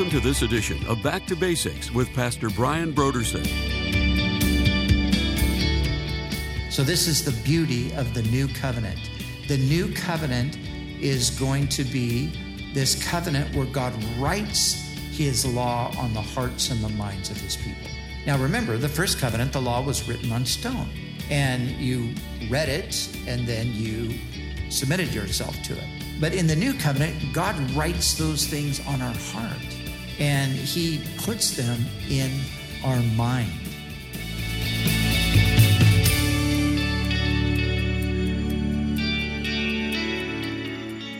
Welcome to this edition of Back to Basics with Pastor Brian Brodersen. So, this is the beauty of the new covenant. The new covenant is going to be this covenant where God writes his law on the hearts and the minds of his people. Now, remember, the first covenant, the law was written on stone, and you read it and then you submitted yourself to it. But in the new covenant, God writes those things on our heart and he puts them in our mind.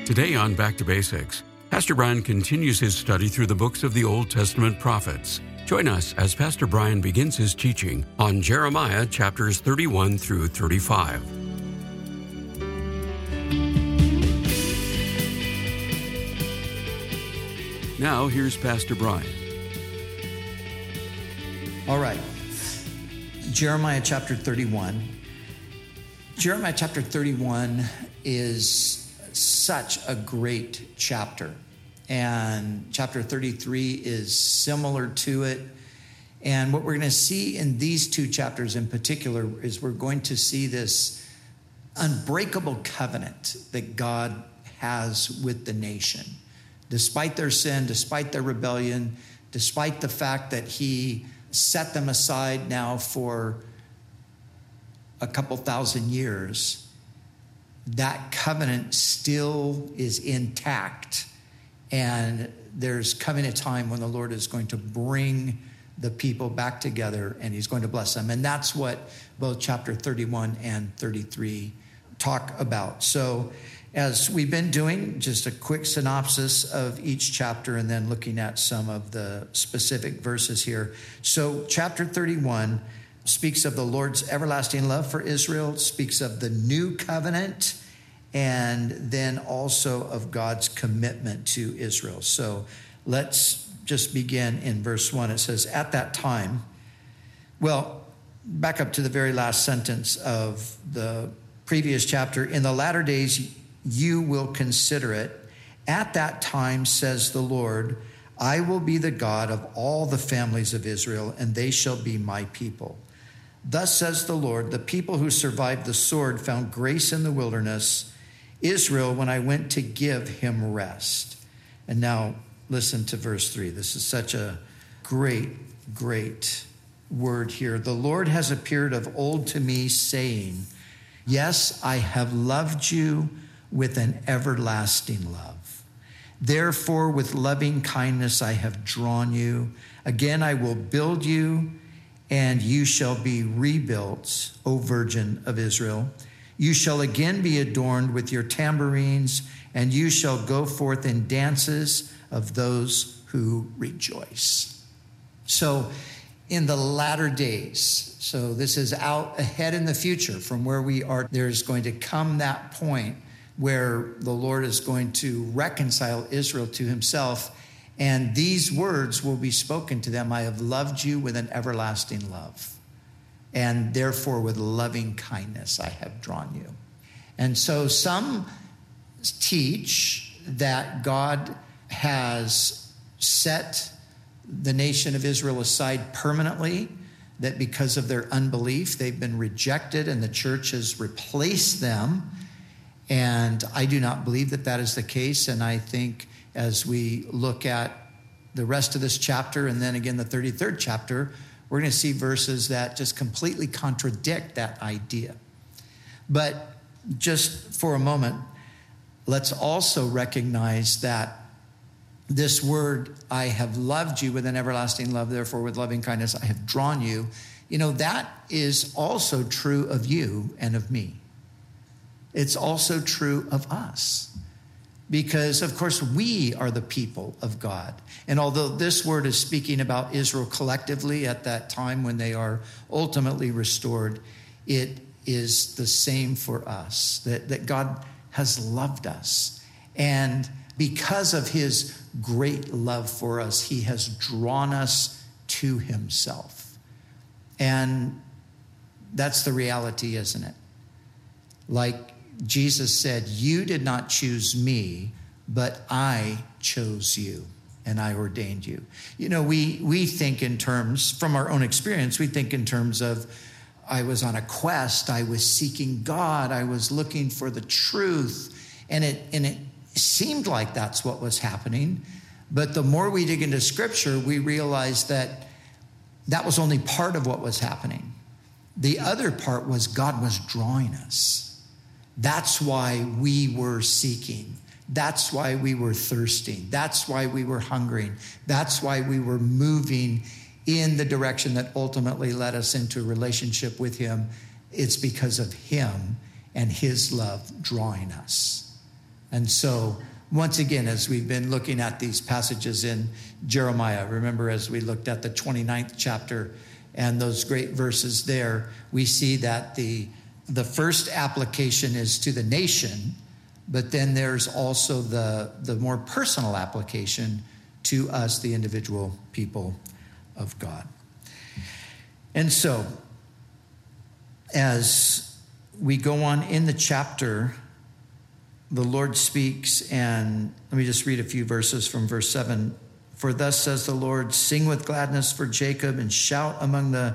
Today on Back to Basics, Pastor Brian continues his study through the books of the Old Testament prophets. Join us as Pastor Brian begins his teaching on Jeremiah chapters 31 through 35. Now, here's Pastor Brian. All right. Jeremiah chapter 31. Jeremiah chapter 31 is such a great chapter. And chapter 33 is similar to it. And what we're going to see in these two chapters in particular is we're going to see this unbreakable covenant that God has with the nation despite their sin, despite their rebellion, despite the fact that he set them aside now for a couple thousand years, that covenant still is intact. And there's coming a time when the Lord is going to bring the people back together and he's going to bless them. And that's what both chapter 31 and 33 talk about. So as we've been doing, just a quick synopsis of each chapter and then looking at some of the specific verses here. So, chapter 31 speaks of the Lord's everlasting love for Israel, speaks of the new covenant, and then also of God's commitment to Israel. So, let's just begin in verse 1. It says, At that time, well, back up to the very last sentence of the previous chapter, in the latter days, you will consider it. At that time, says the Lord, I will be the God of all the families of Israel, and they shall be my people. Thus says the Lord, the people who survived the sword found grace in the wilderness, Israel, when I went to give him rest. And now listen to verse 3. This is such a great, great word here. The Lord has appeared of old to me, saying, Yes, I have loved you with an everlasting love. Therefore, with loving kindness, I have drawn you. Again, I will build you, and you shall be rebuilt, O Virgin of Israel. You shall again be adorned with your tambourines, and you shall go forth in dances of those who rejoice. So, in the latter days, so this is out ahead in the future from where we are, there's going to come that point where the Lord is going to reconcile Israel to himself. And these words will be spoken to them I have loved you with an everlasting love, and therefore with loving kindness I have drawn you. And so some teach that God has set the nation of Israel aside permanently, that because of their unbelief, they've been rejected and the church has replaced them and I do not believe that that is the case. And I think as we look at the rest of this chapter and then again the 33rd chapter, we're going to see verses that just completely contradict that idea. But just for a moment, let's also recognize that this word, I have loved you with an everlasting love, therefore with loving kindness I have drawn you, you know, that is also true of you and of me. It's also true of us. Because, of course, we are the people of God. And although this word is speaking about Israel collectively at that time when they are ultimately restored, it is the same for us that, that God has loved us. And because of his great love for us, he has drawn us to himself. And that's the reality, isn't it? Like Jesus said, You did not choose me, but I chose you. and I ordained you. You know, we, we think in terms, from our own experience, we think in terms of I was on a quest, I was seeking God, I was looking for the truth. And it, and it seemed like that's what was happening. But the more we dig into scripture, we realize that that was only part of what was happening. The other part was God was drawing us. That's why we were seeking. That's why we were thirsting. That's why we were hungering. That's why we were moving in the direction that ultimately led us into a relationship with Him. It's because of Him and His love drawing us. And so, once again, as we've been looking at these passages in Jeremiah, remember as we looked at the 29th chapter and those great verses there, we see that the, the first application is to the nation but then there's also the, the more personal application to us, the individual people of God. And so, as we go on in the chapter, the Lord speaks, and let me just read a few verses from verse 7. For thus says the Lord, sing with gladness for Jacob and shout among the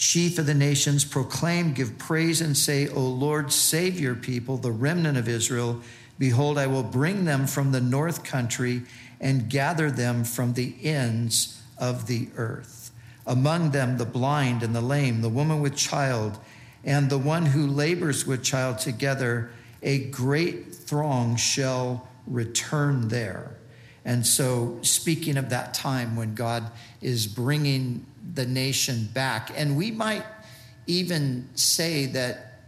chief of the nations, proclaim, give praise, and say, O Lord, save your people, the remnant of Israel. Behold, I will bring them from the north country and gather them from the ends of the earth. Among them, the blind and the lame, the woman with child, and the one who labors with child together, a great throng shall return there. And so, speaking of that time when God is bringing the nation back. And we might even say that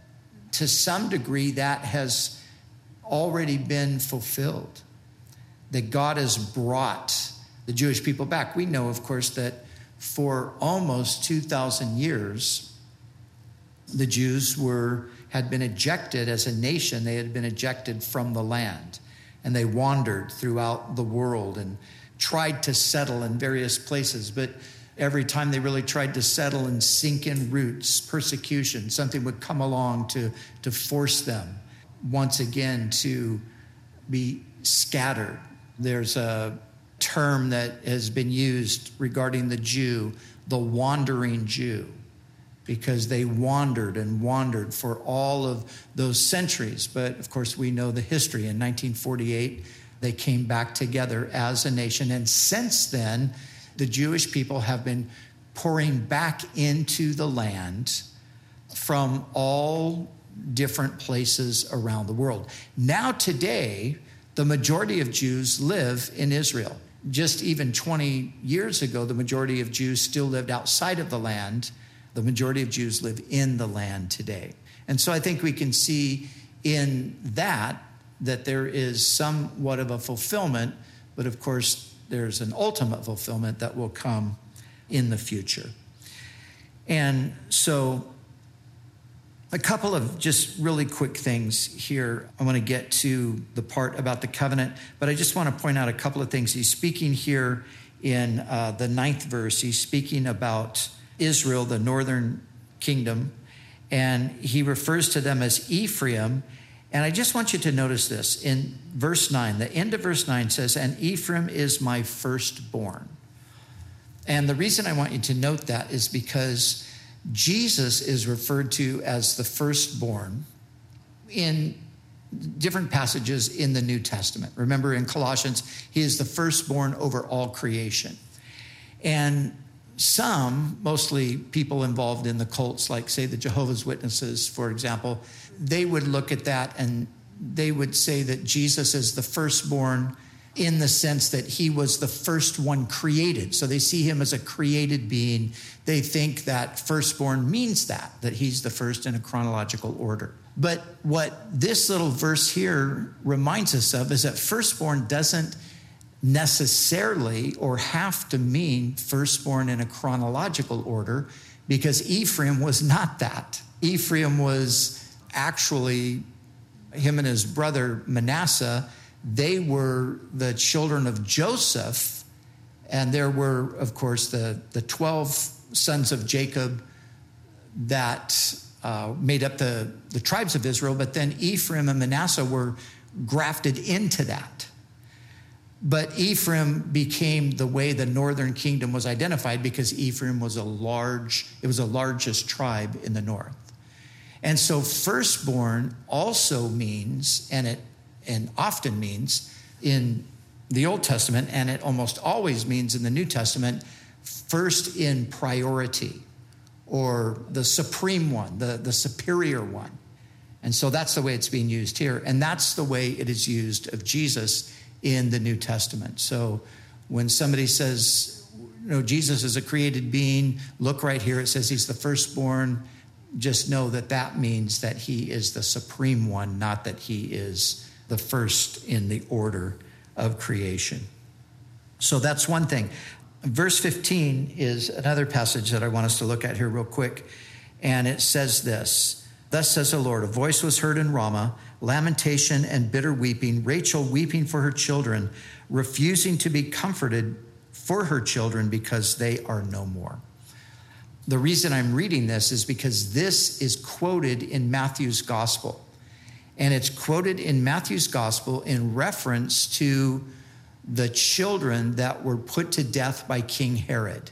to some degree that has already been fulfilled, that God has brought the Jewish people back. We know, of course, that for almost 2,000 years, the Jews were, had been ejected as a nation, they had been ejected from the land. And they wandered throughout the world and tried to settle in various places. But every time they really tried to settle and sink in roots, persecution, something would come along to, to force them once again to be scattered. There's a term that has been used regarding the Jew, the wandering Jew, because they wandered and wandered for all of those centuries. But of course, we know the history. In 1948, they came back together as a nation. And since then, the Jewish people have been pouring back into the land from all different places around the world. Now, today, the majority of Jews live in Israel. Just even 20 years ago, the majority of Jews still lived outside of the land. The majority of Jews live in the land today. And so I think we can see in that that there is somewhat of a fulfillment, but of course, there's an ultimate fulfillment that will come in the future. And so, a couple of just really quick things here. I want to get to the part about the covenant, but I just want to point out a couple of things. He's speaking here in uh, the ninth verse, he's speaking about Israel, the northern kingdom, and he refers to them as Ephraim and I just want you to notice this in verse 9. The end of verse 9 says, And Ephraim is my firstborn. And the reason I want you to note that is because Jesus is referred to as the firstborn in different passages in the New Testament. Remember in Colossians, he is the firstborn over all creation. And some, mostly people involved in the cults, like, say, the Jehovah's Witnesses, for example, they would look at that and they would say that Jesus is the firstborn in the sense that he was the first one created. So they see him as a created being. They think that firstborn means that, that he's the first in a chronological order. But what this little verse here reminds us of is that firstborn doesn't necessarily or have to mean firstborn in a chronological order because Ephraim was not that. Ephraim was actually, him and his brother Manasseh, they were the children of Joseph. And there were, of course, the, the 12 sons of Jacob that uh, made up the, the tribes of Israel. But then Ephraim and Manasseh were grafted into that. But Ephraim became the way the northern kingdom was identified because Ephraim was a large, it was the largest tribe in the north. And so firstborn also means, and it and often means in the Old Testament, and it almost always means in the New Testament, first in priority or the supreme one, the, the superior one. And so that's the way it's being used here. And that's the way it is used of Jesus in the New Testament. So when somebody says, you know, Jesus is a created being, look right here, it says he's the firstborn. Just know that that means that he is the supreme one, not that he is the first in the order of creation. So that's one thing. Verse 15 is another passage that I want us to look at here, real quick. And it says this Thus says the Lord, a voice was heard in Ramah, lamentation and bitter weeping, Rachel weeping for her children, refusing to be comforted for her children because they are no more. The reason I'm reading this is because this is quoted in Matthew's gospel. And it's quoted in Matthew's gospel in reference to the children that were put to death by King Herod.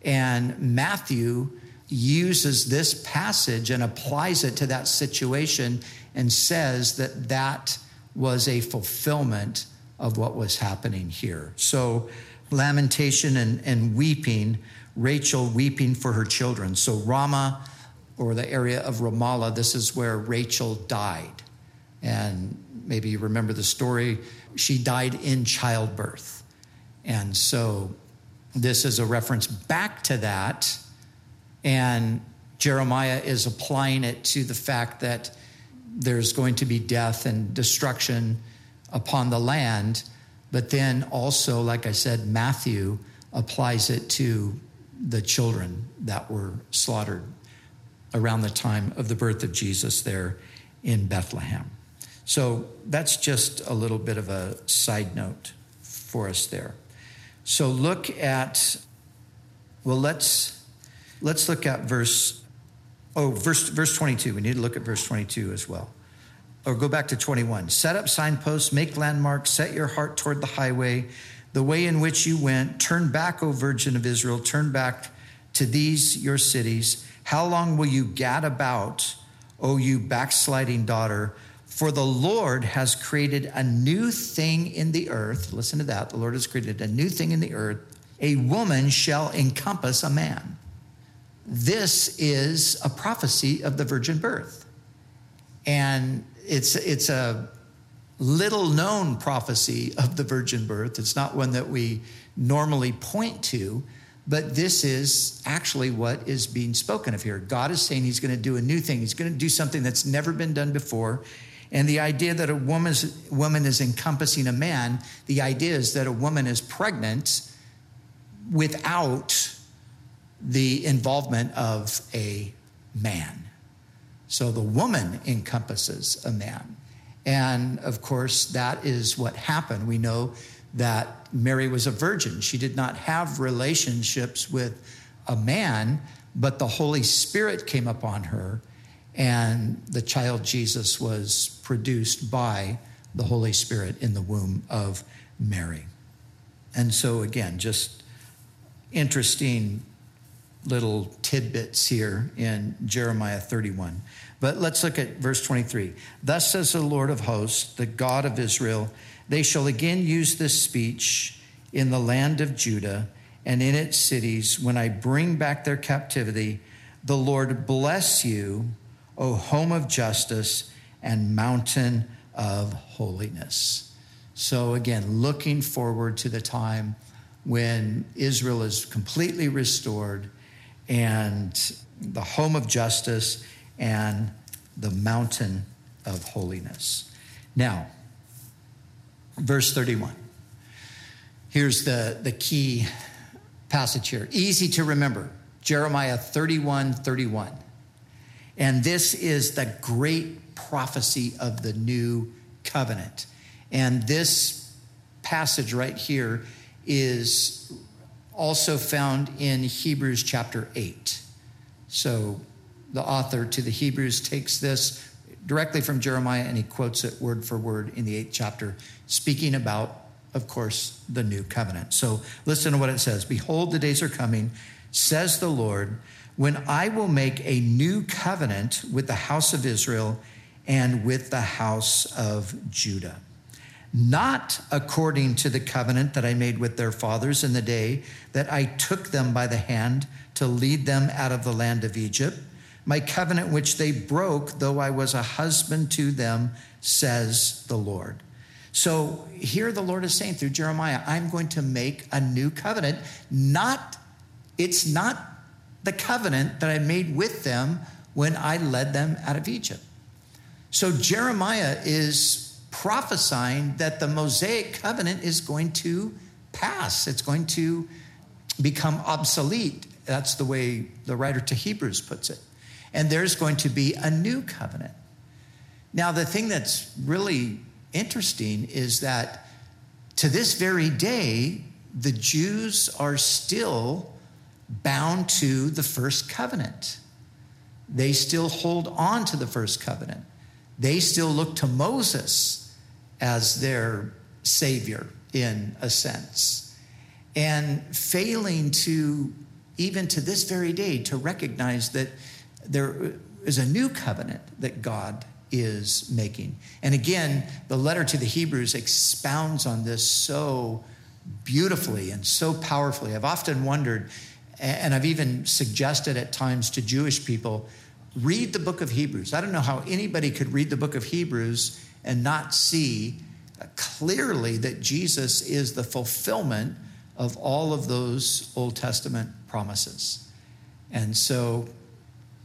And Matthew uses this passage and applies it to that situation and says that that was a fulfillment of what was happening here. So, lamentation and, and weeping, Rachel weeping for her children. So, Ramah or the area of Ramallah, this is where Rachel died. And maybe you remember the story. She died in childbirth. And so this is a reference back to that. And Jeremiah is applying it to the fact that there's going to be death and destruction upon the land. But then also, like I said, Matthew applies it to the children that were slaughtered around the time of the birth of Jesus there in Bethlehem. So that's just a little bit of a side note for us there. So look at well let's let's look at verse oh verse verse 22. We need to look at verse 22 as well. Or go back to 21. Set up signposts, make landmarks, set your heart toward the highway, the way in which you went. Turn back, O Virgin of Israel, turn back to these your cities. How long will you gad about, O you backsliding daughter? For the Lord has created a new thing in the earth. Listen to that. The Lord has created a new thing in the earth. A woman shall encompass a man. This is a prophecy of the virgin birth. And it's, it's a little known prophecy of the virgin birth. It's not one that we normally point to, but this is actually what is being spoken of here. God is saying he's going to do a new thing. He's going to do something that's never been done before. And the idea that a woman's, woman is encompassing a man, the idea is that a woman is pregnant without the involvement of a man. So the woman encompasses a man. And of course, that is what happened. We know that Mary was a virgin. She did not have relationships with a man, but the Holy Spirit came upon her, and the child Jesus was produced by the Holy Spirit in the womb of Mary. And so, again, just interesting little tidbits here in Jeremiah 31. But let's look at verse 23. Thus says the Lord of hosts, the God of Israel, they shall again use this speech in the land of Judah and in its cities when I bring back their captivity. The Lord bless you, O home of justice and mountain of holiness. So, again, looking forward to the time when Israel is completely restored and the home of justice and the mountain of holiness. Now, verse 31. Here's the, the key passage here. Easy to remember Jeremiah 31 31. And this is the great prophecy of the new covenant. And this passage right here is also found in Hebrews chapter 8. So the author to the Hebrews takes this directly from Jeremiah and he quotes it word for word in the eighth chapter, speaking about of course, the new covenant. So listen to what it says Behold, the days are coming, says the Lord, when I will make a new covenant with the house of Israel and with the house of Judah. Not according to the covenant that I made with their fathers in the day that I took them by the hand to lead them out of the land of Egypt, my covenant which they broke, though I was a husband to them, says the Lord. So here the Lord is saying through Jeremiah, I'm going to make a new covenant. Not, it's not the covenant that I made with them when I led them out of Egypt. So Jeremiah is prophesying that the Mosaic covenant is going to pass, it's going to become obsolete. That's the way the writer to Hebrews puts it. And there's going to be a new covenant. Now, the thing that's really interesting is that to this very day, the Jews are still bound to the first covenant. They still hold on to the first covenant. They still look to Moses as their savior in a sense. And failing to, even to this very day, to recognize that there is a new covenant that God is making. And again, the letter to the Hebrews expounds on this so beautifully and so powerfully. I've often wondered, and I've even suggested at times to Jewish people, read the book of Hebrews. I don't know how anybody could read the book of Hebrews and not see uh, clearly that Jesus is the fulfillment of all of those Old Testament promises. And so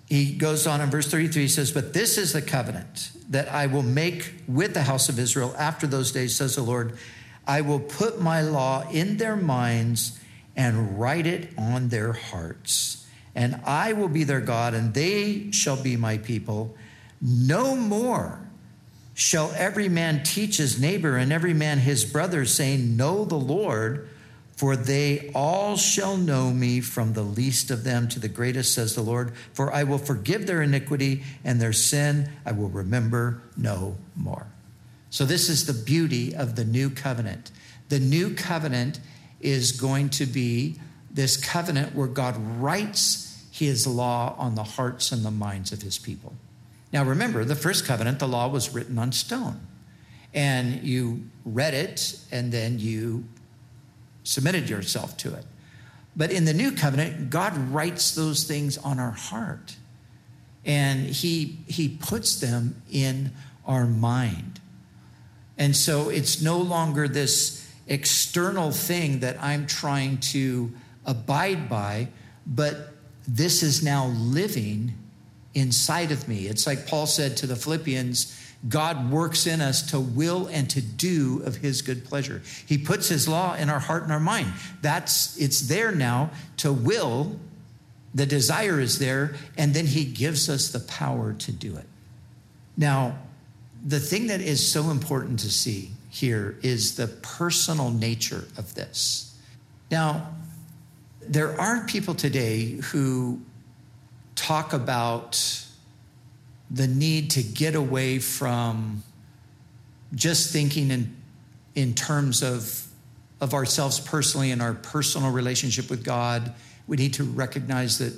he goes on in verse 33 he says but this is the covenant that i will make with the house of israel after those days says the lord i will put my law in their minds and write it on their hearts and i will be their god and they shall be my people no more shall every man teach his neighbor and every man his brother saying know the lord for they all shall know me from the least of them to the greatest, says the Lord. For I will forgive their iniquity and their sin I will remember no more. So, this is the beauty of the new covenant. The new covenant is going to be this covenant where God writes his law on the hearts and the minds of his people. Now, remember, the first covenant, the law was written on stone. And you read it, and then you submitted yourself to it. But in the new covenant, God writes those things on our heart. And he, he puts them in our mind. And so it's no longer this external thing that I'm trying to abide by, but this is now living inside of me. It's like Paul said to the Philippians God works in us to will and to do of his good pleasure. He puts his law in our heart and our mind. That's it's there now to will. The desire is there, and then he gives us the power to do it. Now, the thing that is so important to see here is the personal nature of this. Now, there are people today who talk about the need to get away from just thinking in, in terms of, of ourselves personally and our personal relationship with God. We need to recognize that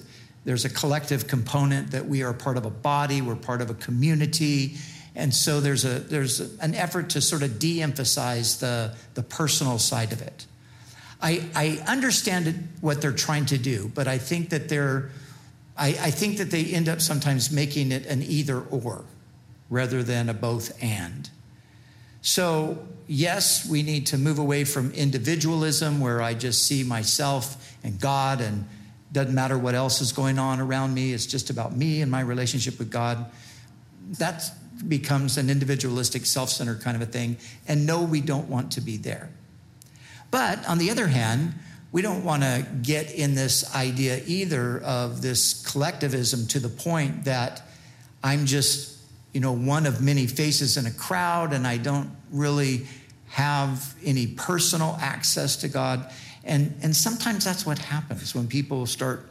there's a collective component that we are part of a body, we're part of a community. And so there's, a, there's an effort to sort of de emphasize the, the personal side of it. I, I understand what they're trying to do, but I think that they're I, I think that they end up sometimes making it an either or rather than a both and. So, yes, we need to move away from individualism where I just see myself and God and doesn't matter what else is going on around me, it's just about me and my relationship with God. That becomes an individualistic, self centered kind of a thing. And no, we don't want to be there. But on the other hand, we don't want to get in this idea either of this collectivism to the point that I'm just, you know, one of many faces in a crowd and I don't really have any personal access to God. And, and sometimes that's what happens when people start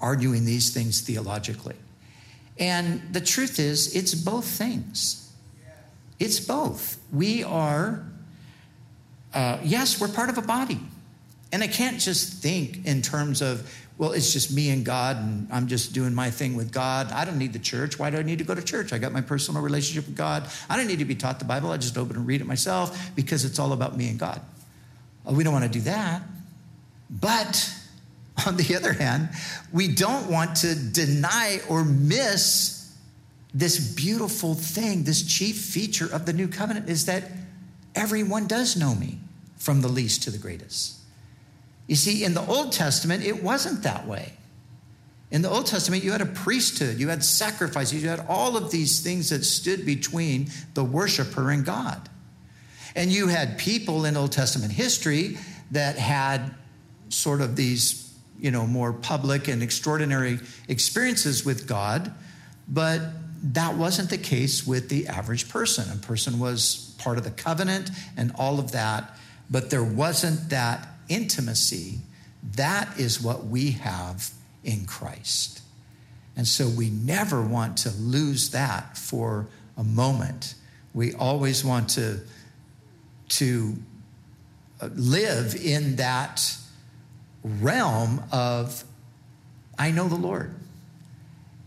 arguing these things theologically. And the truth is, it's both things. It's both. We are uh, yes, we're part of a body. And I can't just think in terms of, well, it's just me and God, and I'm just doing my thing with God. I don't need the church. Why do I need to go to church? I got my personal relationship with God. I don't need to be taught the Bible. I just open and read it myself because it's all about me and God. Well, we don't want to do that. But on the other hand, we don't want to deny or miss this beautiful thing. This chief feature of the new covenant is that everyone does know me from the least to the greatest. You see, in the Old Testament, it wasn't that way. In the Old Testament, you had a priesthood, you had sacrifices, you had all of these things that stood between the worshiper and God. And you had people in Old Testament history that had sort of these, you know, more public and extraordinary experiences with God, but that wasn't the case with the average person. A person was part of the covenant and all of that, but there wasn't that intimacy, that is what we have in Christ. And so we never want to lose that for a moment. We always want to, to uh, live in that realm of, I know the Lord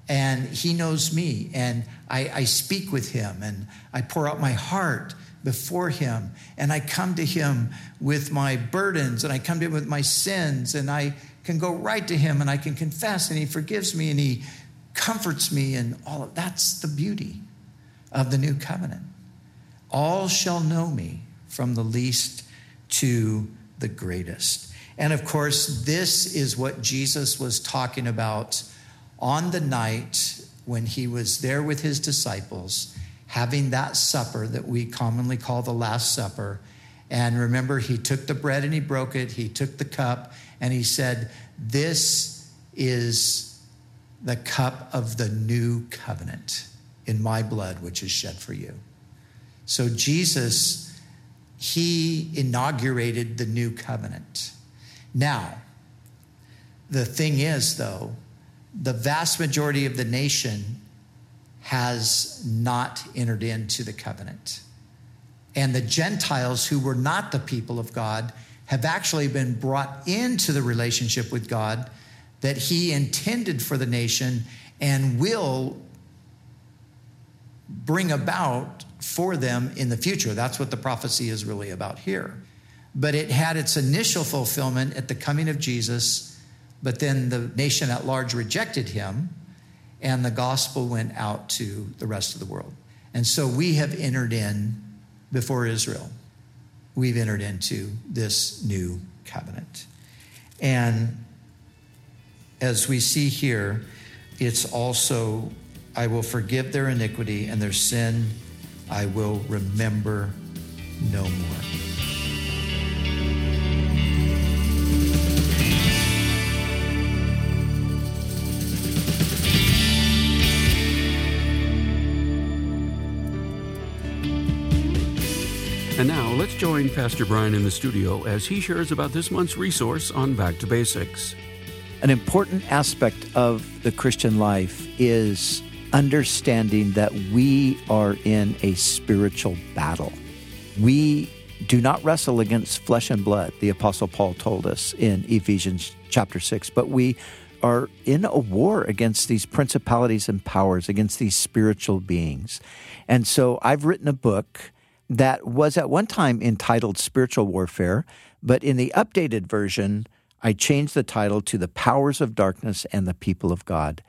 and he knows me and I, I, speak with him and I pour out my heart before Him. And I come to Him with my burdens and I come to Him with my sins and I can go right to Him and I can confess and He forgives me and He comforts me and all of that's the beauty of the new covenant. All shall know me from the least to the greatest. And of course, this is what Jesus was talking about on the night when he was there with his disciples having that supper that we commonly call the Last Supper. And remember, he took the bread and he broke it, he took the cup, and he said, This is the cup of the new covenant in my blood, which is shed for you. So Jesus, he inaugurated the new covenant. Now, the thing is, though, the vast majority of the nation has not entered into the covenant. And the Gentiles who were not the people of God have actually been brought into the relationship with God that He intended for the nation and will bring about for them in the future. That's what the prophecy is really about here. But it had its initial fulfillment at the coming of Jesus, but then the nation at large rejected Him and the gospel went out to the rest of the world. And so we have entered in before Israel. We've entered into this new covenant. And as we see here, it's also, I will forgive their iniquity and their sin I will remember no more. And now let's join Pastor Brian in the studio as he shares about this month's resource on Back to Basics. An important aspect of the Christian life is understanding that we are in a spiritual battle. We do not wrestle against flesh and blood, the Apostle Paul told us in Ephesians chapter 6, but we are in a war against these principalities and powers, against these spiritual beings. And so I've written a book that was at one time entitled Spiritual Warfare, but in the updated version, I changed the title to The Powers of Darkness and the People of God.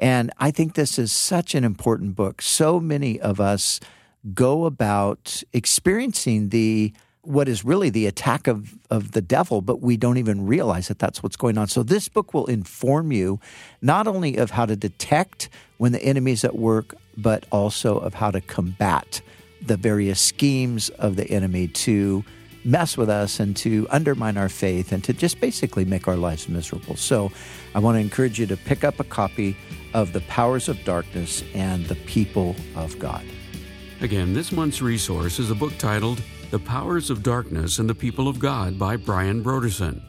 And I think this is such an important book. So many of us go about experiencing the what is really the attack of, of the devil, but we don't even realize that that's what's going on. So, this book will inform you not only of how to detect when the enemy is at work, but also of how to combat the various schemes of the enemy to mess with us and to undermine our faith and to just basically make our lives miserable. So I want to encourage you to pick up a copy of The Powers of Darkness and the People of God. Again, this month's resource is a book titled The Powers of Darkness and the People of God by Brian Brodersen.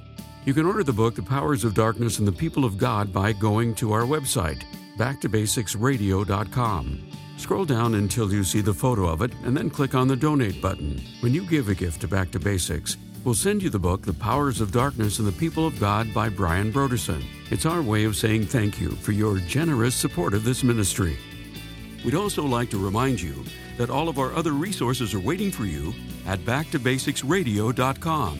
You can order the book The Powers of Darkness and the People of God by going to our website, backtobasicsradio.com. Scroll down until you see the photo of it and then click on the donate button. When you give a gift to Back to Basics, we'll send you the book The Powers of Darkness and the People of God by Brian Brodersen. It's our way of saying thank you for your generous support of this ministry. We'd also like to remind you that all of our other resources are waiting for you at backtobasicsradio.com